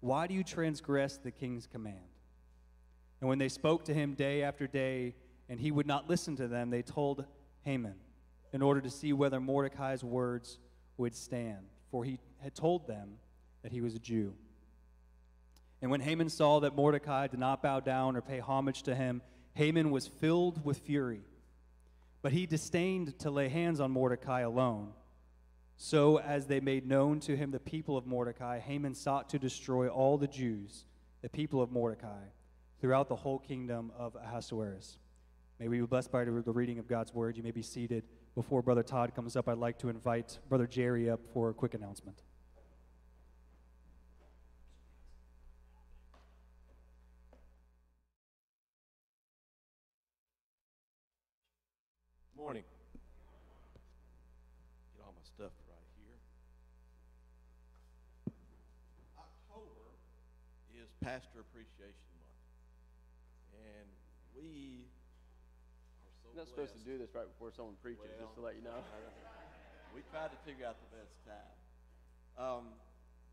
Why do you transgress the king's command? And when they spoke to him day after day, and he would not listen to them, they told Haman, in order to see whether Mordecai's words would stand, for he had told them that he was a Jew. And when Haman saw that Mordecai did not bow down or pay homage to him, Haman was filled with fury. But he disdained to lay hands on Mordecai alone. So, as they made known to him the people of Mordecai, Haman sought to destroy all the Jews, the people of Mordecai, throughout the whole kingdom of Ahasuerus. May we be blessed by the reading of God's word. You may be seated. Before Brother Todd comes up, I'd like to invite Brother Jerry up for a quick announcement. Morning. Get all my stuff right here. October is Pastor Appreciation Month. And we are so You're not supposed to do this right before someone preaches, just to let you know. We tried to figure out the best time. Um,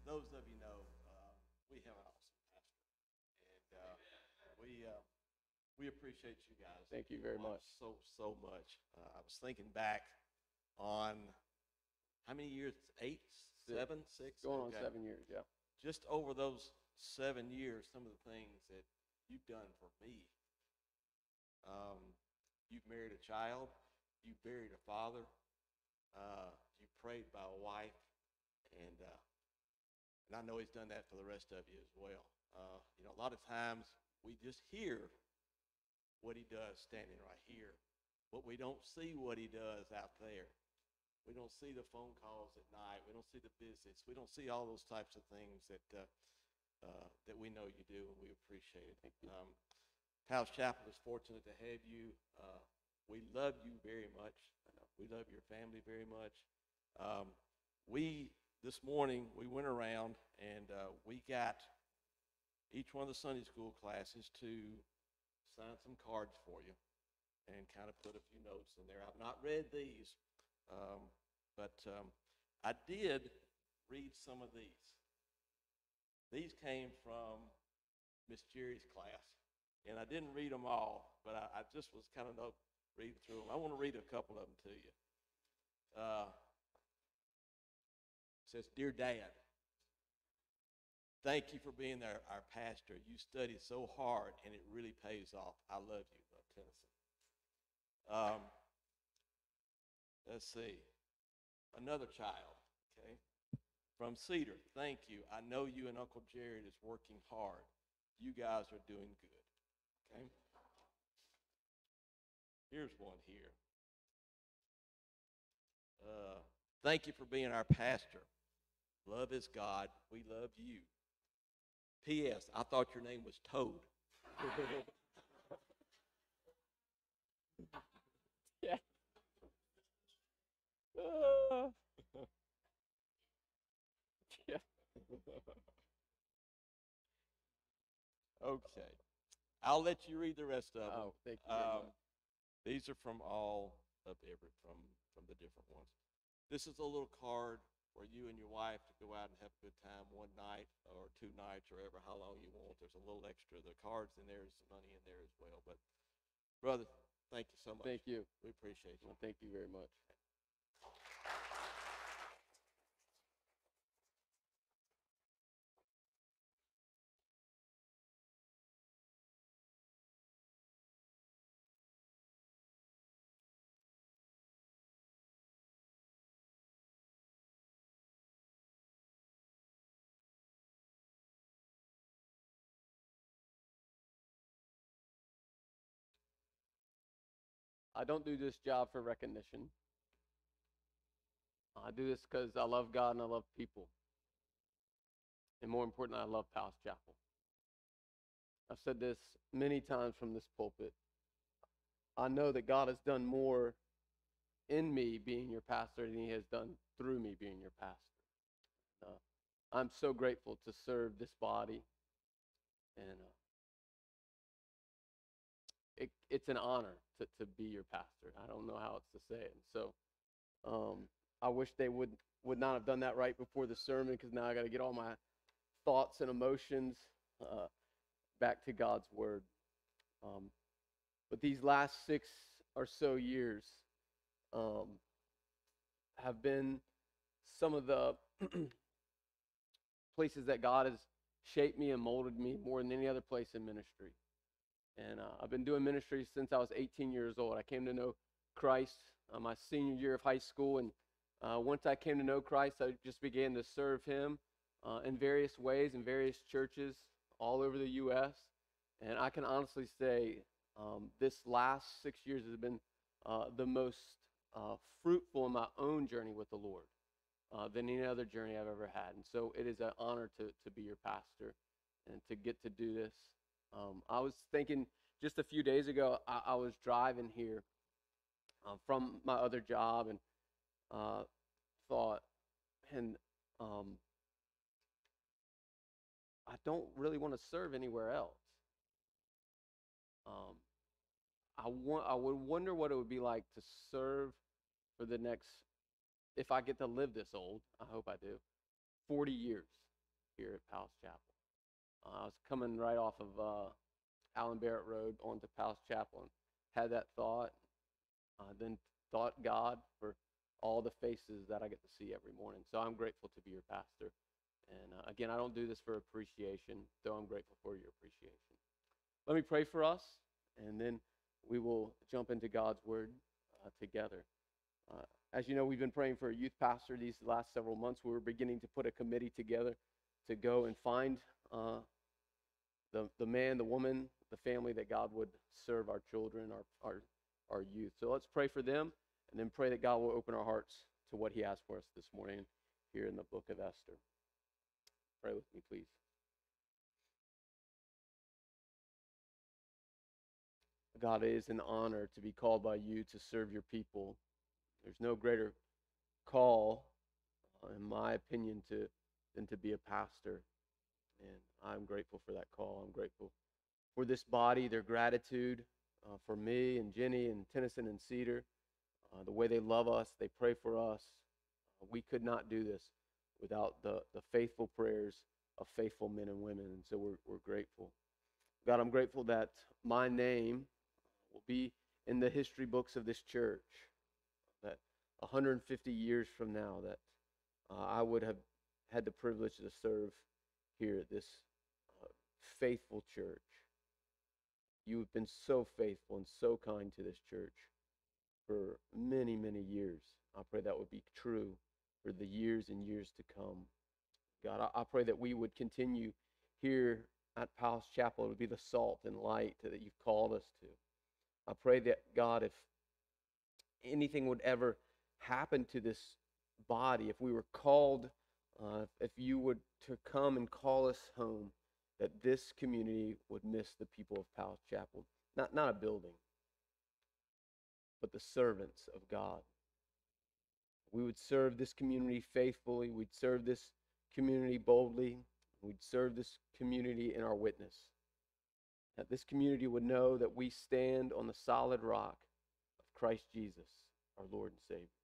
those of you know, uh, we have an awesome pastor. And uh, we, uh, we appreciate you guys. Thank you very much. So, so much. Uh, I was thinking back on how many years? Eight, Six. seven, six? Going on seven years, yeah. Just over those seven years, some of the things that you've done for me. Um, you've married a child. You've buried a father. Uh, you prayed by a wife, and uh, and I know he's done that for the rest of you as well. Uh, you know, a lot of times we just hear what he does standing right here, but we don't see what he does out there. We don't see the phone calls at night. We don't see the visits. We don't see all those types of things that uh, that we know you do, and we appreciate it. Um, House Chapel is fortunate to have you. Uh, we love you very much. We love your family very much. Um, we this morning we went around and uh, we got each one of the Sunday school classes to sign some cards for you and kind of put a few notes in there. I've not read these, um, but um, I did read some of these. These came from Miss Jerry's class, and I didn't read them all, but I, I just was kind of reading through them. I want to read a couple of them to you. Uh, says, Dear Dad, thank you for being our, our pastor. You studied so hard, and it really pays off. I love you, uh, Tennyson. Um, let's see. Another child, okay? From Cedar, thank you. I know you and Uncle Jared is working hard. You guys are doing good, okay? Here's one here. Uh, thank you for being our pastor. Love is God. We love you. P.S. I thought your name was Toad. yeah. Uh. Okay. I'll let you read the rest of them. Oh, thank you. Um, these are from all of every from from the different ones. This is a little card for you and your wife to go out and have a good time one night or two nights or ever how long you want. There's a little extra. The cards in there, some money in there as well. But brother, thank you so much. Thank you. We appreciate you. Well, thank you very much. I don't do this job for recognition. I do this because I love God and I love people. And more importantly, I love Palace Chapel. I've said this many times from this pulpit. I know that God has done more in me being your pastor than he has done through me being your pastor. Uh, I'm so grateful to serve this body. And uh, it, it's an honor to, to be your pastor. I don't know how else to say it. And so um, I wish they would, would not have done that right before the sermon because now I got to get all my thoughts and emotions uh, back to God's word. Um, but these last six or so years um, have been some of the places that God has shaped me and molded me more than any other place in ministry. And uh, I've been doing ministry since I was 18 years old. I came to know Christ uh, my senior year of high school, and uh, once I came to know Christ, I just began to serve Him uh, in various ways in various churches all over the U.S. And I can honestly say um, this last six years has been uh, the most uh, fruitful in my own journey with the Lord than any other journey I've ever had. And so it is an honor to, to be your pastor and to get to do this. Um, I was thinking just a few days ago, I, I was driving here uh, from my other job and uh, thought, and um, I don't really want to serve anywhere else. Um, I want I would wonder what it would be like to serve for the next if I get to live this old, I hope I do, 40 years here at Palace Chapel. Uh, I was coming right off of uh, Allen Barrett Road onto Palace Chapel and had that thought, uh, then thought God for all the faces that I get to see every morning. So I'm grateful to be your pastor. And uh, again, I don't do this for appreciation, though I'm grateful for your appreciation. Let me pray for us, and then we will jump into God's word uh, together. Uh, as you know, we've been praying for a youth pastor these last several months. We were beginning to put a committee together to go and find uh, the, the man, the woman, the family that God would serve our children, our, our, our youth. So let's pray for them and then pray that God will open our hearts to what he has for us this morning here in the book of Esther. Pray with me, please. God, it is an honor to be called by you to serve your people. There's no greater call, in my opinion, to than to be a pastor. And I'm grateful for that call. I'm grateful for this body, their gratitude uh, for me and Jenny and Tennyson and Cedar, uh, the way they love us, they pray for us. We could not do this without the, the faithful prayers of faithful men and women. And so we're, we're grateful. God, I'm grateful that my name will be in the history books of this church. 150 years from now that uh, I would have had the privilege to serve here at this uh, faithful church. You have been so faithful and so kind to this church for many, many years. I pray that would be true for the years and years to come. God, I, I pray that we would continue here at Palace Chapel to be the salt and light that you've called us to. I pray that, God, if anything would ever happen to this body, if we were called, uh, if you would to come and call us home, that this community would miss the people of Palace Chapel. Not, not a building, but the servants of God. We would serve this community faithfully. We'd serve this community boldly. We'd serve this community in our witness. That this community would know that we stand on the solid rock of Christ Jesus, our Lord and Savior.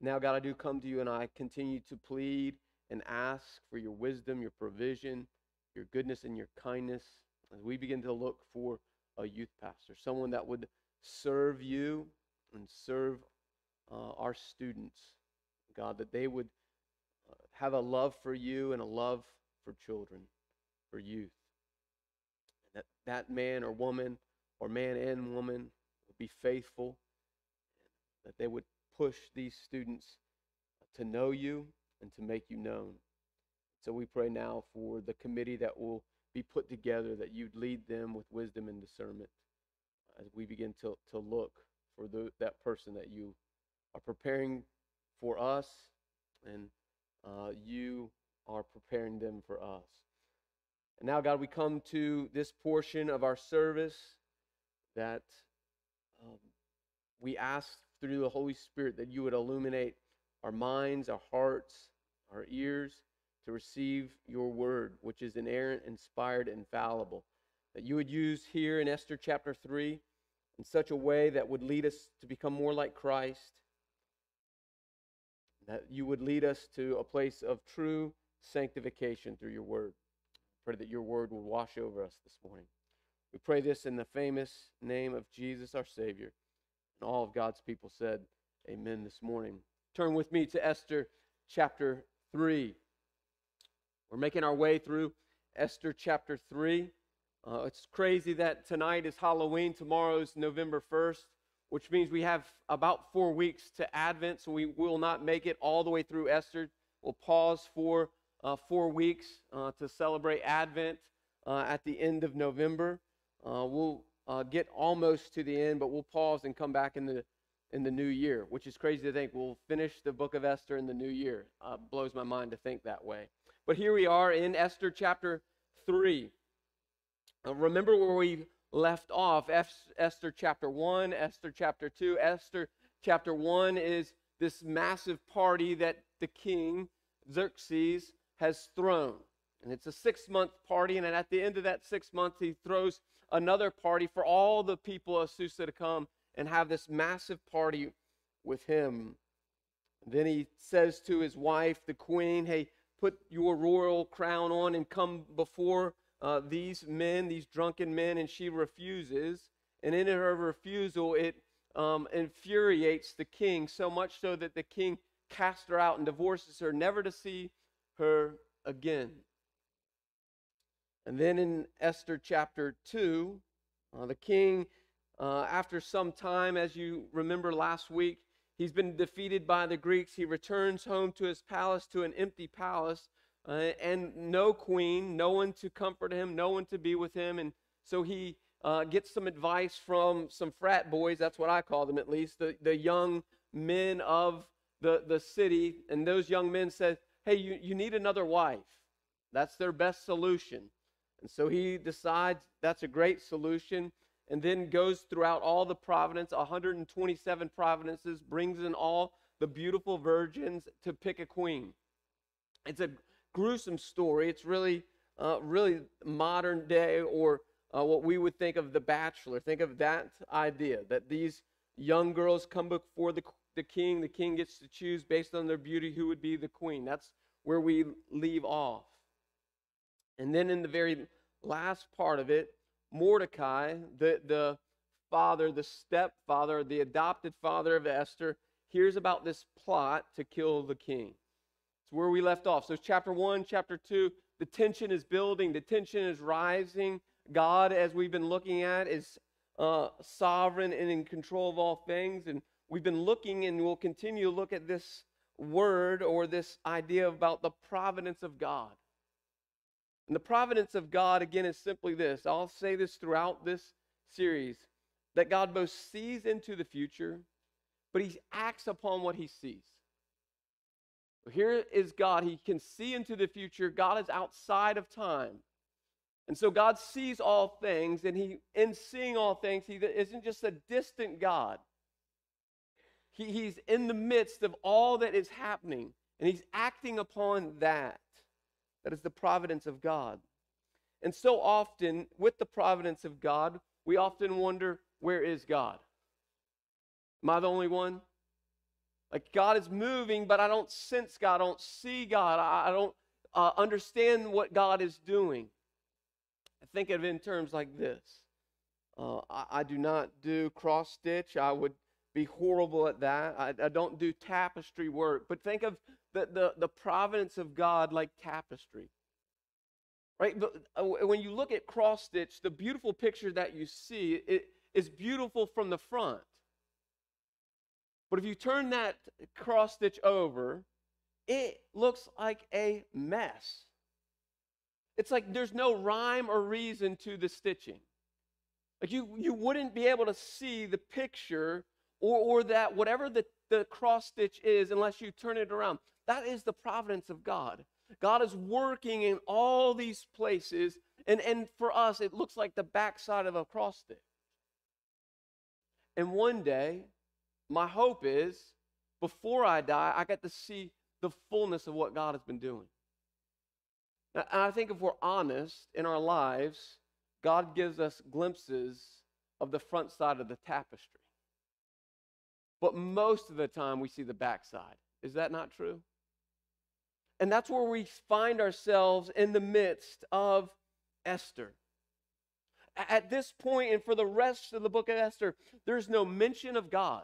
Now, God, I do come to you and I continue to plead and ask for your wisdom, your provision, your goodness, and your kindness as we begin to look for a youth pastor, someone that would serve you and serve uh, our students, God, that they would uh, have a love for you and a love for children, for youth. That that man or woman, or man and woman, would be faithful, that they would push these students to know you and to make you known. So we pray now for the committee that will be put together, that you'd lead them with wisdom and discernment as we begin to, to look for the, that person that you are preparing for us and uh, you are preparing them for us. And now, God, we come to this portion of our service that um, we ask through the Holy Spirit that you would illuminate our minds, our hearts, our ears to receive your word, which is inerrant, inspired, infallible. That you would use here in Esther chapter 3 in such a way that would lead us to become more like Christ. That you would lead us to a place of true sanctification through your word. Pray that your word will wash over us this morning. We pray this in the famous name of Jesus our Savior. And all of God's people said, Amen this morning. Turn with me to Esther chapter 3. We're making our way through Esther chapter 3. Uh, it's crazy that tonight is Halloween, tomorrow's November 1st, which means we have about four weeks to Advent, so we will not make it all the way through Esther. We'll pause for uh, four weeks uh, to celebrate Advent uh, at the end of November. Uh, we'll uh, get almost to the end, but we'll pause and come back in the in the new year, which is crazy to think we'll finish the book of Esther in the new year. Uh, blows my mind to think that way. But here we are in Esther chapter 3. Uh, remember where we left off Esther chapter 1, Esther chapter 2. Esther chapter 1 is this massive party that the king, Xerxes, has thrown. And it's a six month party, and at the end of that six months, he throws another party for all the people of Susa to come and have this massive party with him. Then he says to his wife, the queen, Hey, put your royal crown on and come before uh, these men, these drunken men. And she refuses. And in her refusal, it um, infuriates the king so much so that the king casts her out and divorces her, never to see her again. And then in Esther chapter 2, uh, the king uh, after some time, as you remember last week, he's been defeated by the Greeks. He returns home to his palace, to an empty palace, uh, and no queen, no one to comfort him, no one to be with him. And so he uh, gets some advice from some frat boys, that's what I call them at least, the, the young men of the, the city. And those young men said, Hey, you, you need another wife. That's their best solution. And so he decides that's a great solution and then goes throughout all the providence, 127 providences, brings in all the beautiful virgins to pick a queen. It's a gruesome story. It's really, uh, really modern day, or uh, what we would think of the Bachelor. Think of that idea that these young girls come before the, the king. The king gets to choose based on their beauty who would be the queen. That's where we leave off. And then in the very last part of it, Mordecai, the, the father, the stepfather, the adopted father of Esther, hears about this plot to kill the king. It's where we left off. So, chapter 1, chapter 2, the tension is building, the tension is rising. God, as we've been looking at, is uh, sovereign and in control of all things. And we've been looking and we'll continue to look at this word or this idea about the providence of God. And the providence of God, again, is simply this. I'll say this throughout this series that God both sees into the future, but he acts upon what he sees. Here is God. He can see into the future. God is outside of time. And so God sees all things, and he, in seeing all things, he isn't just a distant God. He, he's in the midst of all that is happening, and he's acting upon that. That is the providence of God. And so often, with the providence of God, we often wonder, where is God? Am I the only one? Like, God is moving, but I don't sense God. I don't see God. I, don't uh, understand what God is doing. I think of it in terms like this uh, I, I, do not do cross stitch. I would be horrible at that. I, I don't do tapestry work. But think of the, the, the providence of God like tapestry. Right? But uh, when you look at cross stitch, the beautiful picture that you see it is beautiful from the front. But if you turn that cross stitch over, it looks like a mess. It's like there's no rhyme or reason to the stitching. Like you, you wouldn't be able to see the picture or, or that whatever the, the cross stitch is unless you turn it around. That is the providence of God. God is working in all these places. And, and for us, it looks like the backside of a cross stitch. And one day, my hope is before I die, I get to see the fullness of what God has been doing. And I think if we're honest in our lives, God gives us glimpses of the front side of the tapestry. But most of the time, we see the backside. Is that not true? And that's where we find ourselves in the midst of Esther. At this point, and for the rest of the book of Esther, there's no mention of God.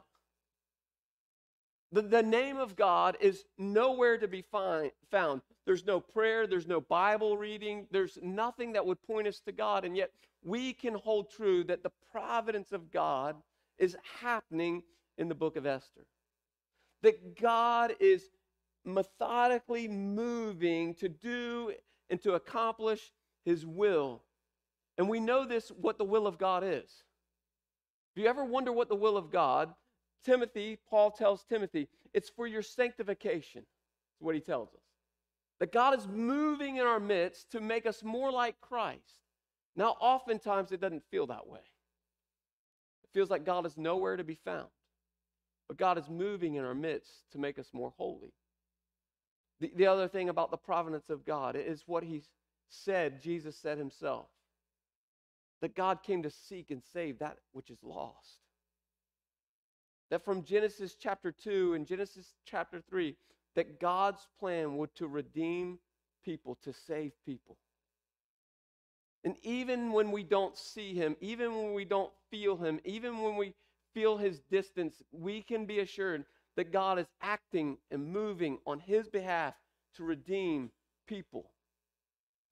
The, the name of God is nowhere to be find, found. There's no prayer, there's no Bible reading, there's nothing that would point us to God. And yet, we can hold true that the providence of God is happening in the book of Esther. That God is methodically moving to do and to accomplish his will. And we know this, what the will of God is. If you ever wonder what the will of God, Timothy, Paul tells Timothy, it's for your sanctification. That's what he tells us. That God is moving in our midst to make us more like Christ. Now, oftentimes it doesn't feel that way. It feels like God is nowhere to be found. But God is moving in our midst to make us more holy. The, the other thing about the providence of God is what he said, Jesus said himself that God came to seek and save that which is lost. That from Genesis chapter 2 and Genesis chapter 3, that God's plan would to redeem people, to save people. And even when we don't see him, even when we don't feel him, even when we feel his distance, we can be assured that God is acting and moving on his behalf to redeem people.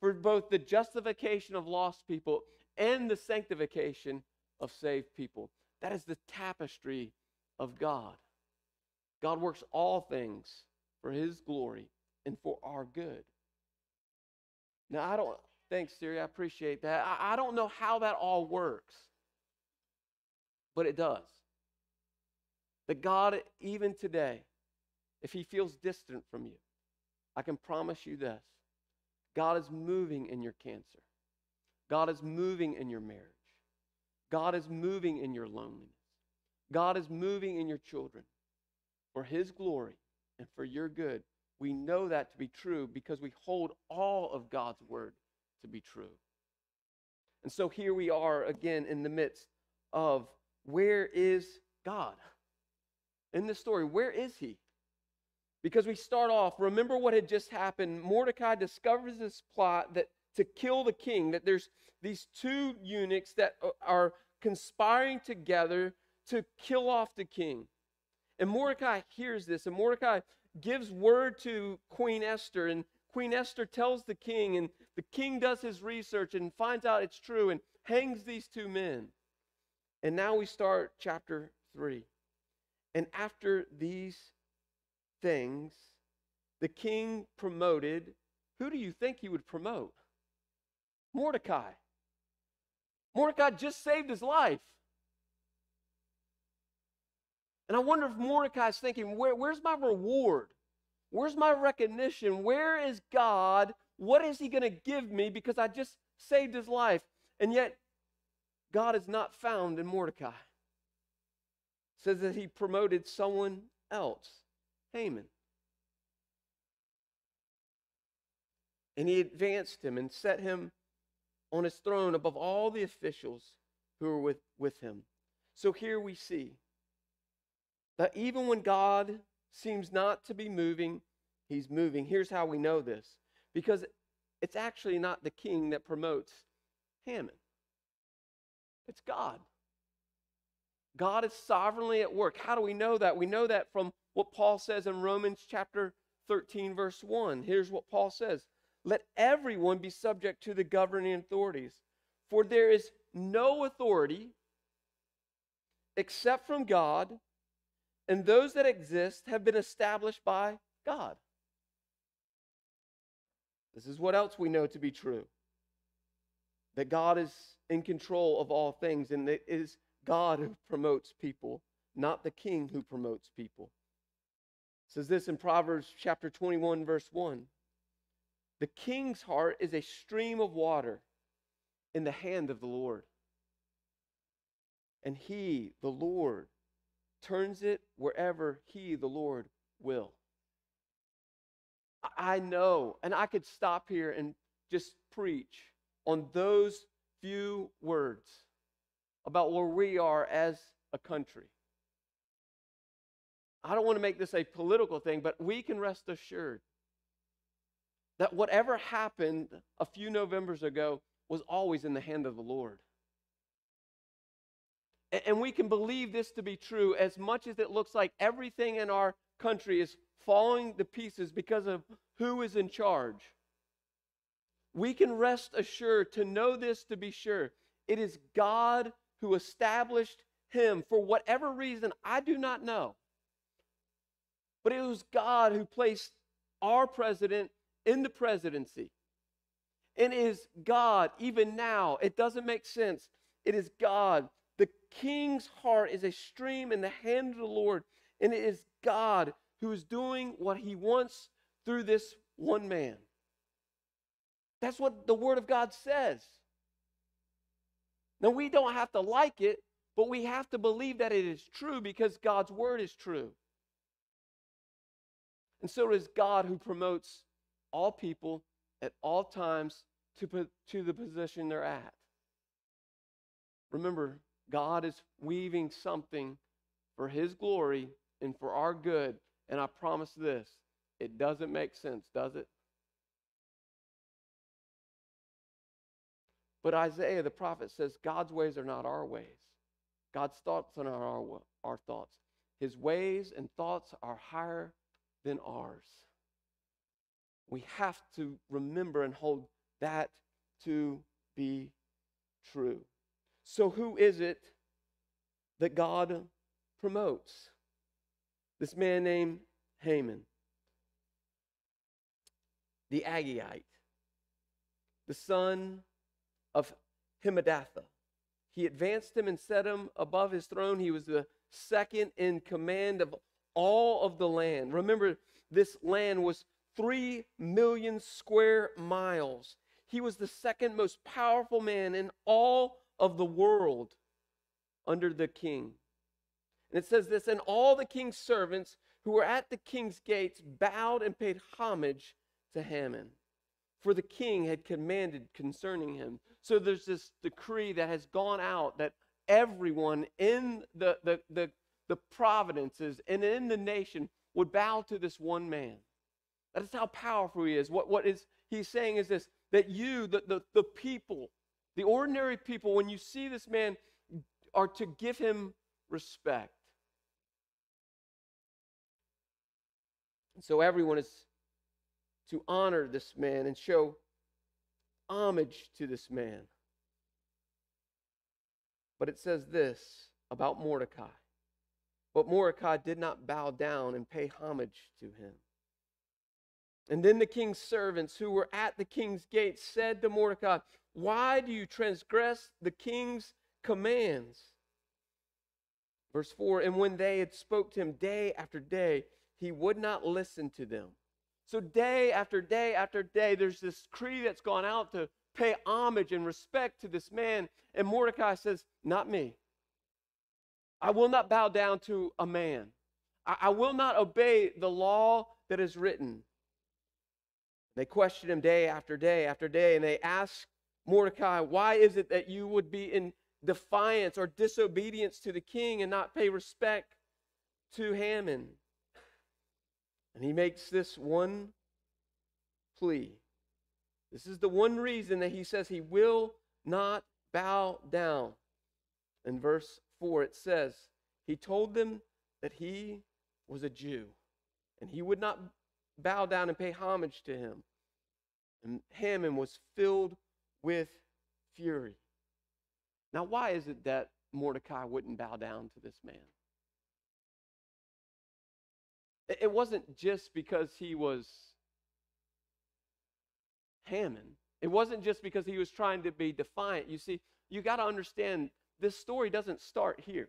For both the justification of lost people and the sanctification of saved people. That is the tapestry of God. God works all things for his glory and for our good. Now, I don't, thanks, Siri, I appreciate that. I, I don't know how that all works, but it does. That God, even today, if He feels distant from you, I can promise you this God is moving in your cancer. God is moving in your marriage. God is moving in your loneliness. God is moving in your children for His glory and for your good. We know that to be true because we hold all of God's word to be true. And so here we are again in the midst of where is God? In this story. Where is he? Because we start off, remember what had just happened. Mordecai discovers this plot that to kill the king, that there's these two eunuchs that are conspiring together to kill off the king. And Mordecai hears this, and Mordecai gives word to Queen Esther, and Queen Esther tells the king, and the king does his research and finds out it's true and hangs these two men. And now we start chapter 3. And after these things, the king promoted. Who do you think he would promote? Mordecai. Mordecai just saved his life. And I wonder if Mordecai's thinking, Where, where's my reward? Where's my recognition? Where is God? What is he going to give me because I just saved his life? And yet, God is not found in Mordecai says that he promoted someone else, Haman. And he advanced him and set him on his throne above all the officials who were with, with him. So here we see that even when God seems not to be moving, he's moving. Here's how we know this because it's actually not the king that promotes Haman, it's God. God is sovereignly at work. How do we know that? We know that from what Paul says in Romans chapter 13, verse 1. Here's what Paul says Let everyone be subject to the governing authorities, for there is no authority except from God, and those that exist have been established by God. This is what else we know to be true that God is in control of all things, and it is God who promotes people, not the king who promotes people. It says this in Proverbs chapter 21, verse 1. The king's heart is a stream of water in the hand of the Lord. And he, the Lord, turns it wherever he, the Lord, will. I know, and I could stop here and just preach on those few words about where we are as a country. I don't want to make this a political thing, but we can rest assured that whatever happened a few Novembers ago was always in the hand of the Lord. And we can believe this to be true as much as it looks like everything in our country is falling to pieces because of who is in charge. We can rest assured to know this to be sure. It is God who established him for whatever reason I do not know. But it was God who placed our president in the presidency. And it is God, even now, it doesn't make sense. It is God. The king's heart is a stream in the hand of the Lord, and it is God who is doing what he wants through this one man. That's what the Word of God says. Now, we don't have to like it, but we have to believe that it is true because God's Word is true. And so it is God who promotes all people at all times to, to the position they're at. Remember, God is weaving something for His glory and for our good. And I promise this it doesn't make sense, does it? But Isaiah the prophet says God's ways are not our ways. God's thoughts are not our, our thoughts. His ways and thoughts are higher than ours. We have to remember and hold that to be true. So, who is it that God promotes? This man named Haman, the Agagite, the son of Hammedatha. He advanced him and set him above his throne. He was the second in command of all of the land. Remember, this land was 3 million square miles. He was the second most powerful man in all of the world under the king. And it says this And all the king's servants who were at the king's gates bowed and paid homage to Haman, for the king had commanded concerning him. So there's this decree that has gone out that everyone in the, the, the, the providences and in the nation would bow to this one man. That is how powerful he is. What, what is he's saying is this that you, the, the, the people, the ordinary people, when you see this man, are to give him respect. And so everyone is to honor this man and show homage to this man. But it says this about Mordecai. But Mordecai did not bow down and pay homage to him. And then the king's servants who were at the king's gate said to Mordecai, Why do you transgress the king's commands? Verse 4 And when they had spoke to him day after day, he would not listen to them. So, day after day after day, there's this decree that's gone out to pay homage and respect to this man. And Mordecai says, Not me. I will not bow down to a man. I, I will not obey the law that is written. They question him day after day after day, and they ask Mordecai, Why is it that you would be in defiance or disobedience to the king and not pay respect to Haman? And he makes this one plea. This is the one reason that he says he will not bow down. In verse 4, it says, He told them that he was a Jew and he would not bow down and pay homage to him. And Haman was filled with fury. Now, why is it that Mordecai wouldn't bow down to this man? It wasn't just because he was Haman. It wasn't just because he was trying to be defiant. You see, you got to understand this story doesn't start here.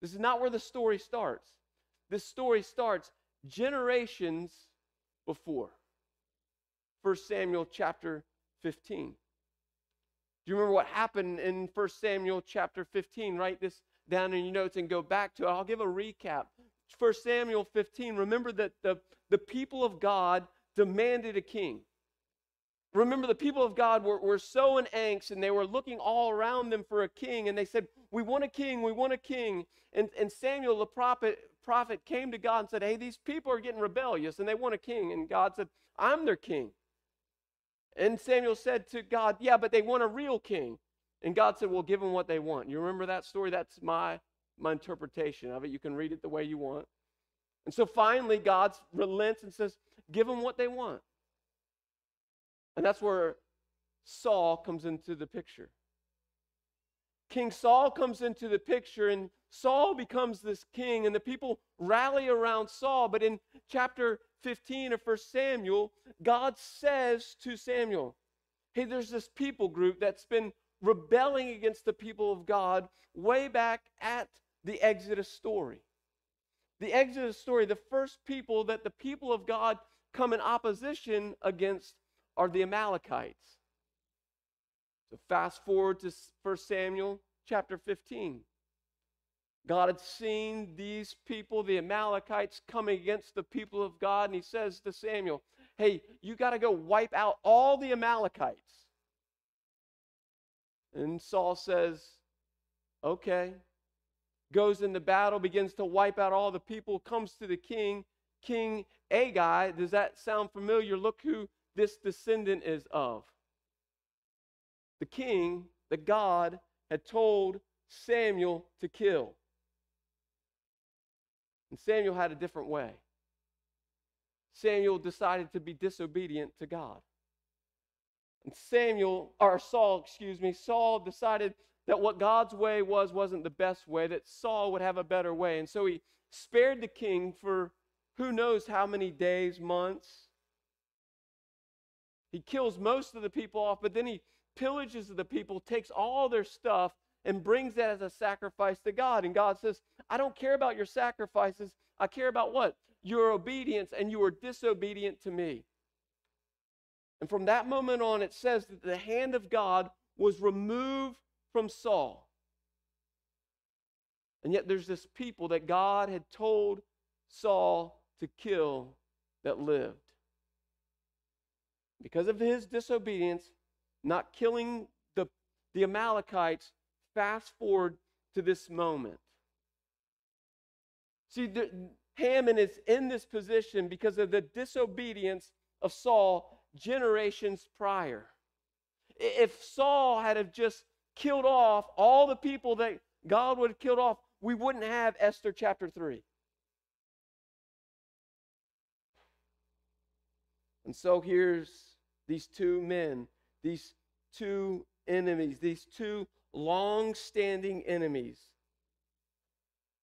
This is not where the story starts. This story starts generations before. 1 Samuel chapter 15. Do you remember what happened in 1 Samuel chapter 15? Write this down in your notes and go back to it. I'll give a recap. 1 Samuel 15, remember that the, the people of God demanded a king. Remember, the people of God were, were so in angst and they were looking all around them for a king, and they said, We want a king, we want a king. And, and Samuel, the prophet, prophet, came to God and said, Hey, these people are getting rebellious and they want a king. And God said, I'm their king. And Samuel said to God, Yeah, but they want a real king. And God said, Well, give them what they want. You remember that story? That's my, my interpretation of it. You can read it the way you want. And so finally, God relents and says, Give them what they want. And that's where Saul comes into the picture. King Saul comes into the picture, and Saul becomes this king, and the people rally around Saul. But in chapter 15 of 1 Samuel, God says to Samuel, Hey, there's this people group that's been rebelling against the people of God way back at the Exodus story. The Exodus story, the first people that the people of God come in opposition against are the Amalekites. So fast forward to 1 Samuel chapter 15. God had seen these people, the Amalekites, coming against the people of God, and he says to Samuel, Hey, you got to go wipe out all the Amalekites. And Saul says, Okay. Goes into battle, begins to wipe out all the people, comes to the king, King Agag. Does that sound familiar? Look who this descendant is of. The king that God had told Samuel to kill. And Samuel had a different way. Samuel decided to be disobedient to God. And Samuel, or Saul, excuse me, Saul decided that what God's way was wasn't the best way, that Saul would have a better way. And so he spared the king for who knows how many days, months. He kills most of the people off, but then he pillages the people, takes all their stuff, and brings that as a sacrifice to God. And God says, I don't care about your sacrifices. I care about what? Your obedience, and you are disobedient to me. And from that moment on, it says that the hand of God was removed from Saul. And yet there's this people that God had told Saul to kill that lived. Because of his disobedience, not killing the, the Amalekites, fast forward to this moment. See, the, Haman is in this position because of the disobedience of Saul generations prior. If Saul had have just killed off all the people that God would have killed off, we wouldn't have Esther chapter 3. And so here's these two men, these two enemies, these two long standing enemies.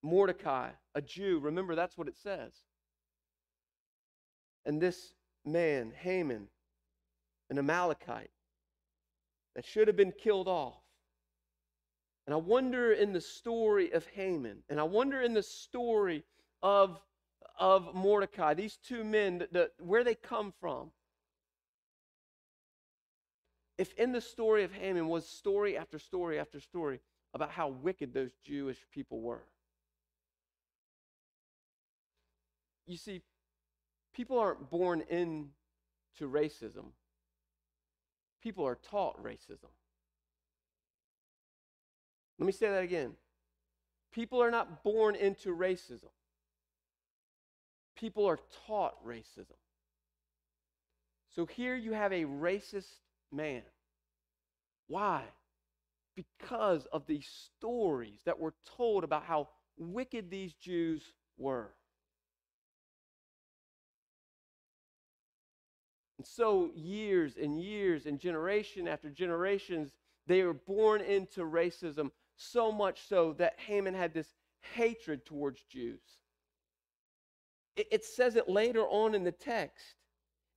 Mordecai, a Jew, remember that's what it says. And this man, Haman, an Amalekite, that should have been killed off. And I wonder in the story of Haman, and I wonder in the story of, of Mordecai, these two men, the, the, where they come from. If in the story of Haman was story after story after story about how wicked those Jewish people were. You see, people aren't born into racism, people are taught racism. Let me say that again. People are not born into racism. People are taught racism. So here you have a racist man. Why? Because of the stories that were told about how wicked these Jews were. And so, years and years and generation after generations, they were born into racism, so much so that Haman had this hatred towards Jews. It, it says it later on in the text.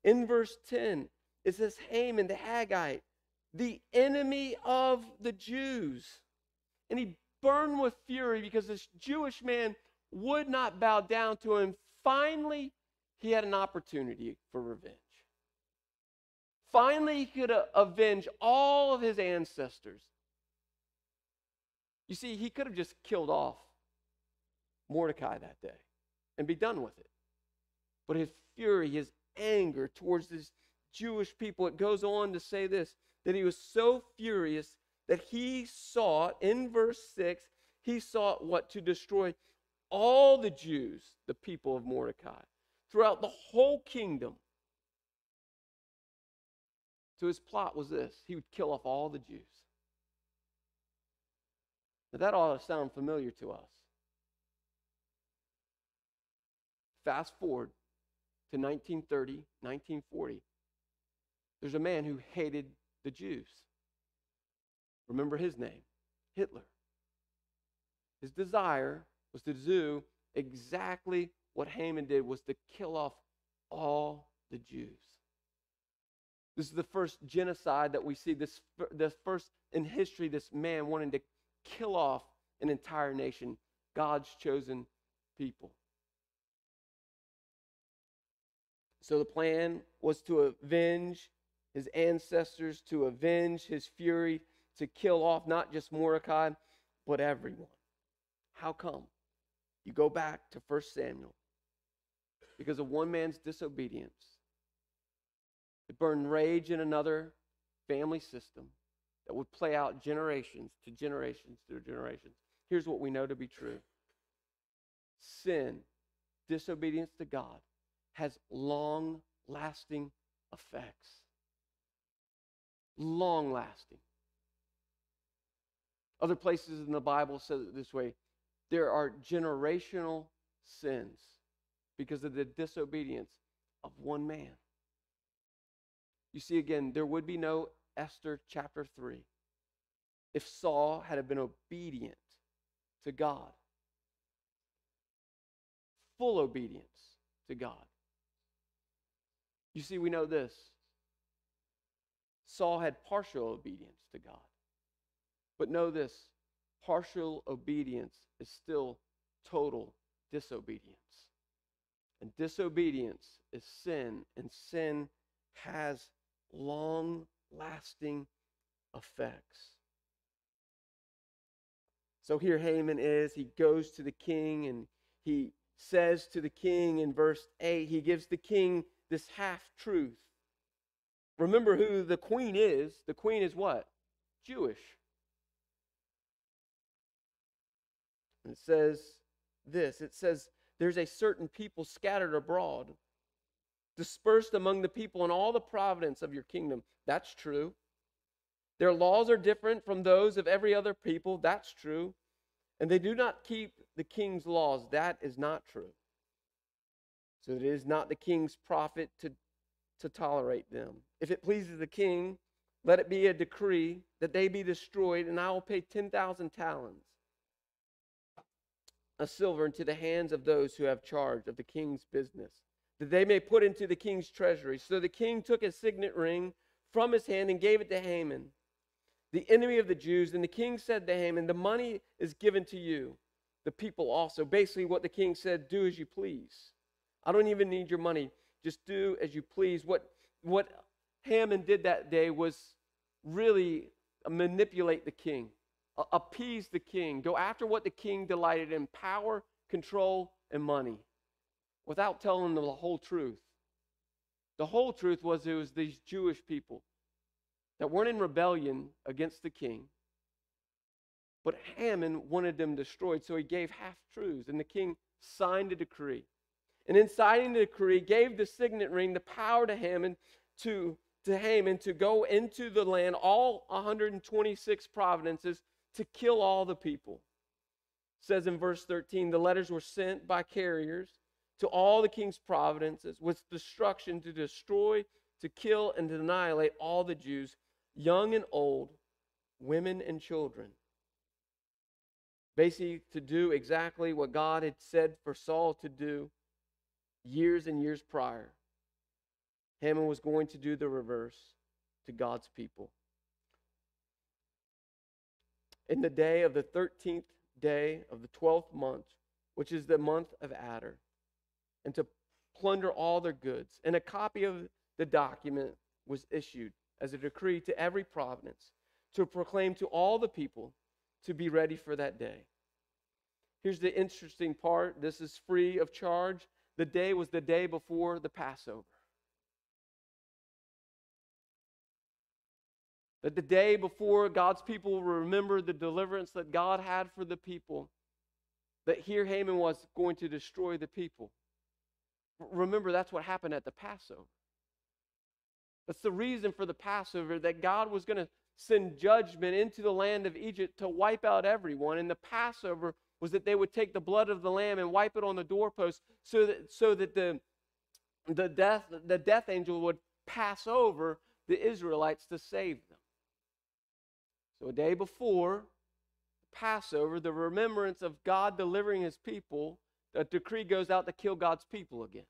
In verse 10, it says Haman the Agagite, the enemy of the Jews. And he burned with fury because this Jewish man would not bow down to him. Finally, he had an opportunity for revenge. finally he could avenge all of his ancestors. You see, he could have just killed off Mordecai that day and be done with it. But his fury, his anger towards this Jewish people, it goes on to say this that he was so furious that he sought, in verse 6, he sought what? To destroy all the Jews, the people of Mordecai, throughout the whole kingdom. So his plot was this he would kill off all the Jews. Now that ought to sound familiar to us. Fast forward to 1930, 1940. There's a man who hated the Jews. Remember his name Hitler. His desire was to do exactly what Haman did was to kill off all the Jews. This is the first genocide that we see, this, this first in history, this man wanting to kill off an entire nation, God's chosen people. So the plan was to avenge his ancestors, to avenge his fury, to kill off not just Mordecai, but everyone. How come? You go back to 1 Samuel. Because of one man's disobedience, it burned rage in another family system that would play out generations to generations to generations. Here's what we know to be true sin, disobedience to God, has long lasting effects. Long lasting. Other places in the Bible says it this way there are generational sins because of the disobedience of one man. You see, again, there would be no Esther chapter 3 if Saul had been obedient to God, full obedience to God. You see, we know this Saul had partial obedience to God. But know this partial obedience is still total disobedience. And disobedience is sin, and sin has long lasting effects. So here Haman is. He goes to the king and he says to the king in verse 8, he gives the king this half truth. Remember who the queen is. The queen is what? Jewish. And it says this it says, There's a certain people scattered abroad, dispersed among the people in all the providence of your kingdom. That's true. Their laws are different from those of every other people. That's true. And they do not keep the king's laws. That is not true. So it is not the king's profit to, to tolerate them. If it pleases the king, let it be a decree that they be destroyed, and I will pay 10,000 talents of silver into the hands of those who have charge of the king's business, that they may put into the king's treasury. So the king took his signet ring from his hand and gave it to Haman, the enemy of the Jews. And the king said to Haman, The money is given to you, the people also. Basically, what the king said, Do as you please. I don't even need your money. Just do as you please. What, what Haman did that day was really manipulate the king appease the king, go after what the king delighted in power, control, and money without telling them the whole truth. The whole truth was it was these Jewish people that weren't in rebellion against the king, but Haman wanted them destroyed, so he gave half truths, and the king signed a decree. And in signing the decree, gave the signet ring the power to Haman to, to Haman to go into the land, all 126 provinces, to kill all the people. It says in verse 13, the letters were sent by carriers to all the king's providences with destruction to destroy, to kill, and to annihilate all the Jews, young and old, women and children. Basically, to do exactly what God had said for Saul to do years and years prior. Haman was going to do the reverse to God's people in the day of the 13th day of the 12th month, which is the month of Adar, and to plunder all their goods. And a copy of the document was issued as a decree to every province to proclaim to all the people to be ready for that day. Here's the interesting part this is free of charge. The day was the day before the Passover. That the day before God's people will remember the deliverance that God had for the people, that here Haman was going to destroy the people. Remember, that's what happened at the Passover. That's the reason for the Passover, that God was going to send judgment into the land of Egypt to wipe out everyone. And the Passover was that they would take the blood of the lamb and wipe it on the doorpost so that, so that the, the, death, the death angel would pass over the Israelites to save them. So a day before Passover, the remembrance of God delivering his people, a decree goes out to kill God's people again.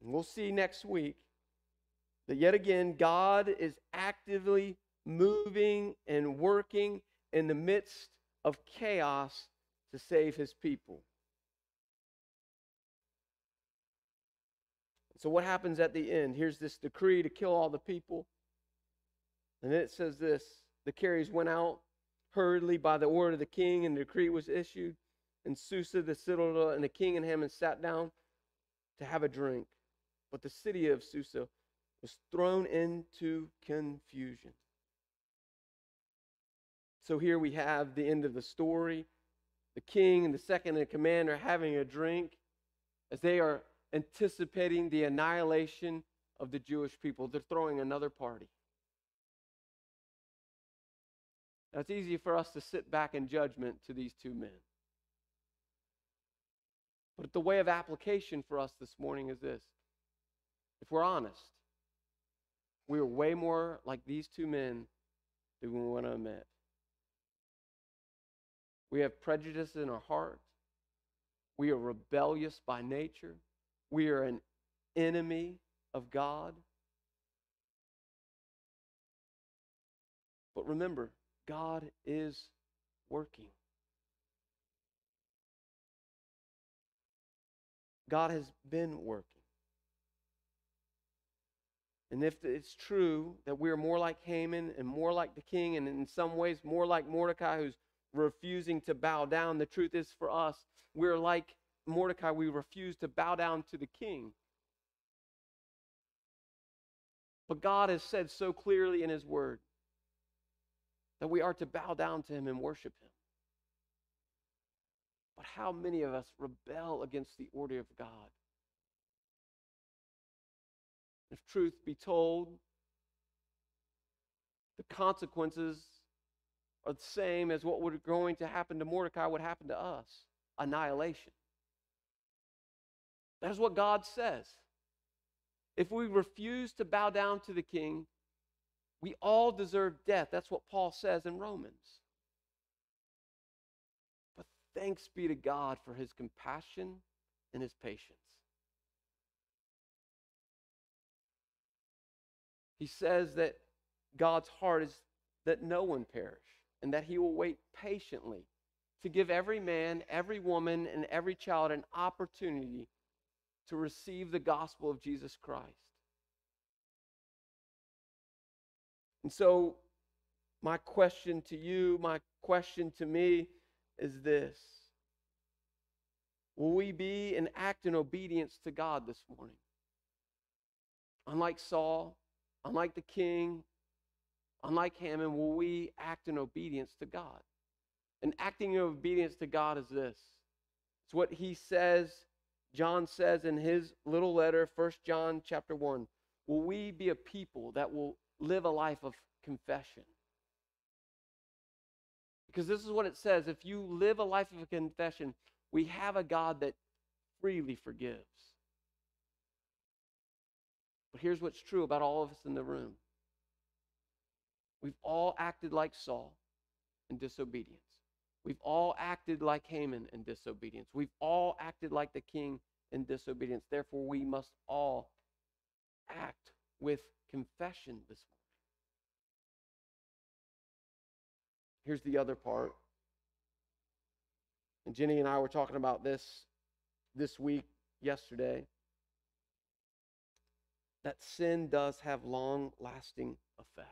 And we'll see next week that yet again, God is actively moving and working in the midst of chaos to save his people. So, what happens at the end? Here's this decree to kill all the people. And then it says this the carriers went out hurriedly by the order of the king, and the decree was issued. And Susa, the citadel, and the king and Haman sat down to have a drink. But the city of Susa was thrown into confusion. So here we have the end of the story. The king and the second in command are having a drink as they are anticipating the annihilation of the Jewish people. They're throwing another party. Now, it's easy for us to sit back in judgment to these two men. But the way of application for us this morning is this. If we're honest, we are way more like these two men than we want to admit. We have prejudice in our heart. We are rebellious by nature. We are an enemy of God. But remember, God is working. God has been working. And if it's true that we are more like Haman and more like the king, and in some ways more like Mordecai, who's refusing to bow down, the truth is for us, we're like Mordecai, we refuse to bow down to the king. But God has said so clearly in his word that we are to bow down to him and worship him. But how many of us rebel against the order of God? If truth be told, the consequences are the same as what would going to happen to Mordecai would happen to us annihilation. That is what God says. If we refuse to bow down to the king, we all deserve death. That's what Paul says in Romans. Thanks be to God for his compassion and his patience. He says that God's heart is that no one perish and that he will wait patiently to give every man, every woman, and every child an opportunity to receive the gospel of Jesus Christ. And so, my question to you, my question to me is this Will we be and act in obedience to God this morning? Unlike Saul, unlike the king, unlike Haman, will we act in obedience to God? And acting in obedience to God is this. It's what he says, John says in his little letter, 1 John chapter 1. Will we be a people that will live a life of confession? Because this is what it says. If you live a life of confession, we have a God that freely forgives. But here's what's true about all of us in the room we've all acted like Saul in disobedience. We've all acted like Haman in disobedience. We've all acted like the king in disobedience. Therefore, we must all act with confession this morning. Here's the other part. And Jenny and I were talking about this this week, yesterday. that sin does have long lasting effects.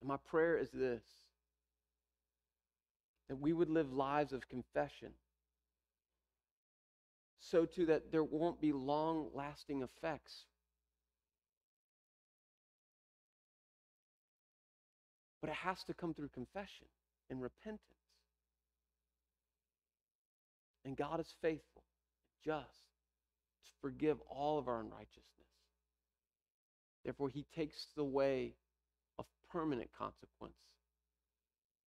And my prayer is this that we would live lives of confession so too that there won't be long lasting effects. But it has to come through confession and repentance. And God is faithful, just to forgive all of our unrighteousness. Therefore, He takes the way of permanent consequence.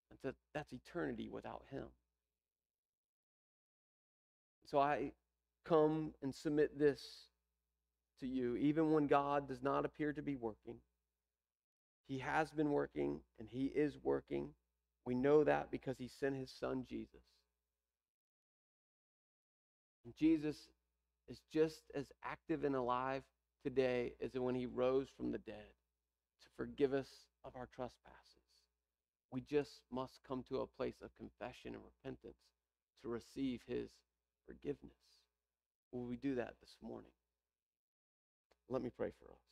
And that, that's eternity without Him. So I come and submit this to you, even when God does not appear to be working. He has been working and He is working. We know that because He sent His Son, Jesus. And Jesus is just as active and alive today as when He rose from the dead to forgive us of our trespasses. We just must come to a place of confession and repentance to receive His forgiveness. Will we do that this morning? Let me pray for us.